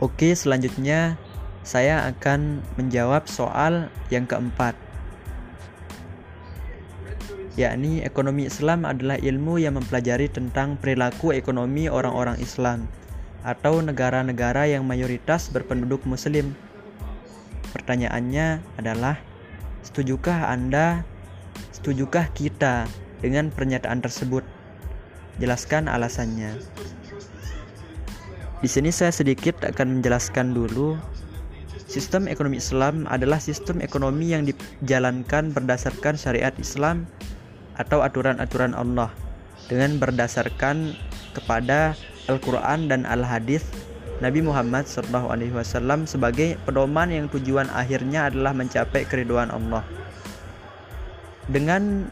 Oke, selanjutnya saya akan menjawab soal yang keempat yakni ekonomi Islam adalah ilmu yang mempelajari tentang perilaku ekonomi orang-orang Islam atau negara-negara yang mayoritas berpenduduk muslim. Pertanyaannya adalah setujukah Anda setujukah kita dengan pernyataan tersebut? Jelaskan alasannya. Di sini saya sedikit akan menjelaskan dulu Sistem ekonomi Islam adalah sistem ekonomi yang dijalankan berdasarkan syariat Islam atau aturan-aturan Allah dengan berdasarkan kepada Al-Quran dan Al-Hadis Nabi Muhammad SAW sebagai pedoman yang tujuan akhirnya adalah mencapai keriduan Allah. Dengan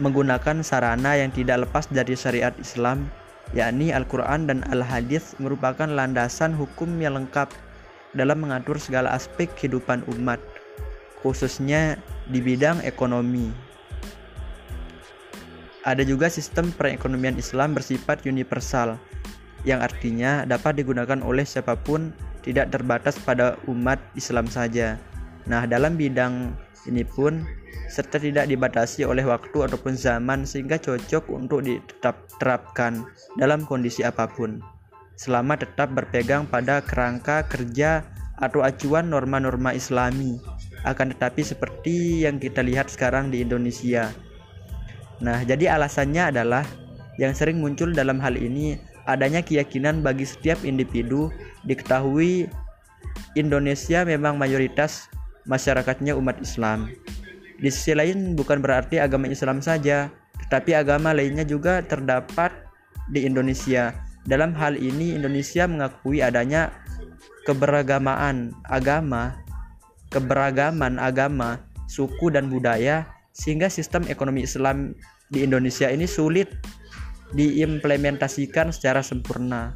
menggunakan sarana yang tidak lepas dari syariat Islam, yakni Al-Quran dan Al-Hadis merupakan landasan hukum yang lengkap dalam mengatur segala aspek kehidupan umat, khususnya di bidang ekonomi. Ada juga sistem perekonomian Islam bersifat universal, yang artinya dapat digunakan oleh siapa pun, tidak terbatas pada umat Islam saja. Nah, dalam bidang ini pun serta tidak dibatasi oleh waktu ataupun zaman sehingga cocok untuk diterapkan dalam kondisi apa pun. Selama tetap berpegang pada kerangka kerja atau acuan norma-norma Islami. Akan tetapi seperti yang kita lihat sekarang di Indonesia, Nah, jadi alasannya adalah yang sering muncul dalam hal ini adanya keyakinan bagi setiap individu diketahui Indonesia memang mayoritas masyarakatnya umat Islam. Di sisi lain bukan berarti agama Islam saja, tetapi agama lainnya juga terdapat di Indonesia. Dalam hal ini Indonesia mengakui adanya keberagamaan agama, keberagaman agama, suku dan budaya sehingga sistem ekonomi Islam di Indonesia ini sulit diimplementasikan secara sempurna.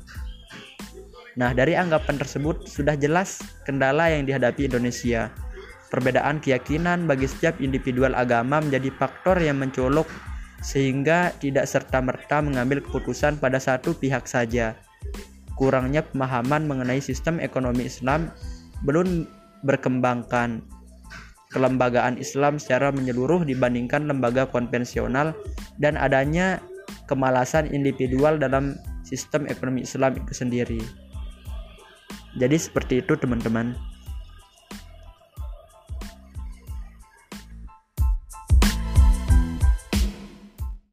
Nah, dari anggapan tersebut sudah jelas kendala yang dihadapi Indonesia. Perbedaan keyakinan bagi setiap individual agama menjadi faktor yang mencolok sehingga tidak serta-merta mengambil keputusan pada satu pihak saja. Kurangnya pemahaman mengenai sistem ekonomi Islam belum berkembangkan kelembagaan Islam secara menyeluruh dibandingkan lembaga konvensional dan adanya kemalasan individual dalam sistem ekonomi Islam itu sendiri. Jadi seperti itu teman-teman.